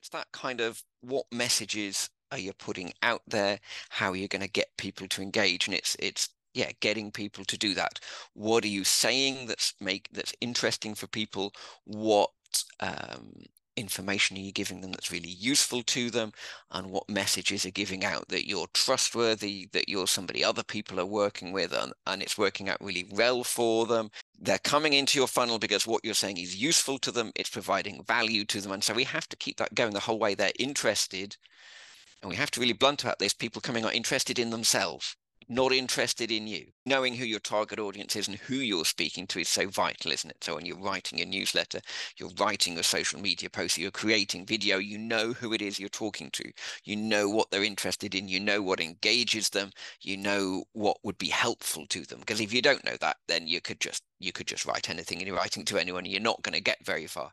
it's that kind of what messages are you putting out there? How are you going to get people to engage? And it's it's yeah getting people to do that. What are you saying that's make that's interesting for people? What um, information are you giving them that's really useful to them? And what messages are giving out that you're trustworthy that you're somebody other people are working with and, and it's working out really well for them they're coming into your funnel because what you're saying is useful to them it's providing value to them and so we have to keep that going the whole way. They're interested and we have to really blunt out this. People coming are interested in themselves not interested in you. Knowing who your target audience is and who you're speaking to is so vital, isn't it? So when you're writing a newsletter, you're writing a social media post, you're creating video, you know who it is you're talking to. You know what they're interested in, you know what engages them, you know what would be helpful to them. Because if you don't know that, then you could just you could just write anything and you're writing to anyone, and you're not going to get very far.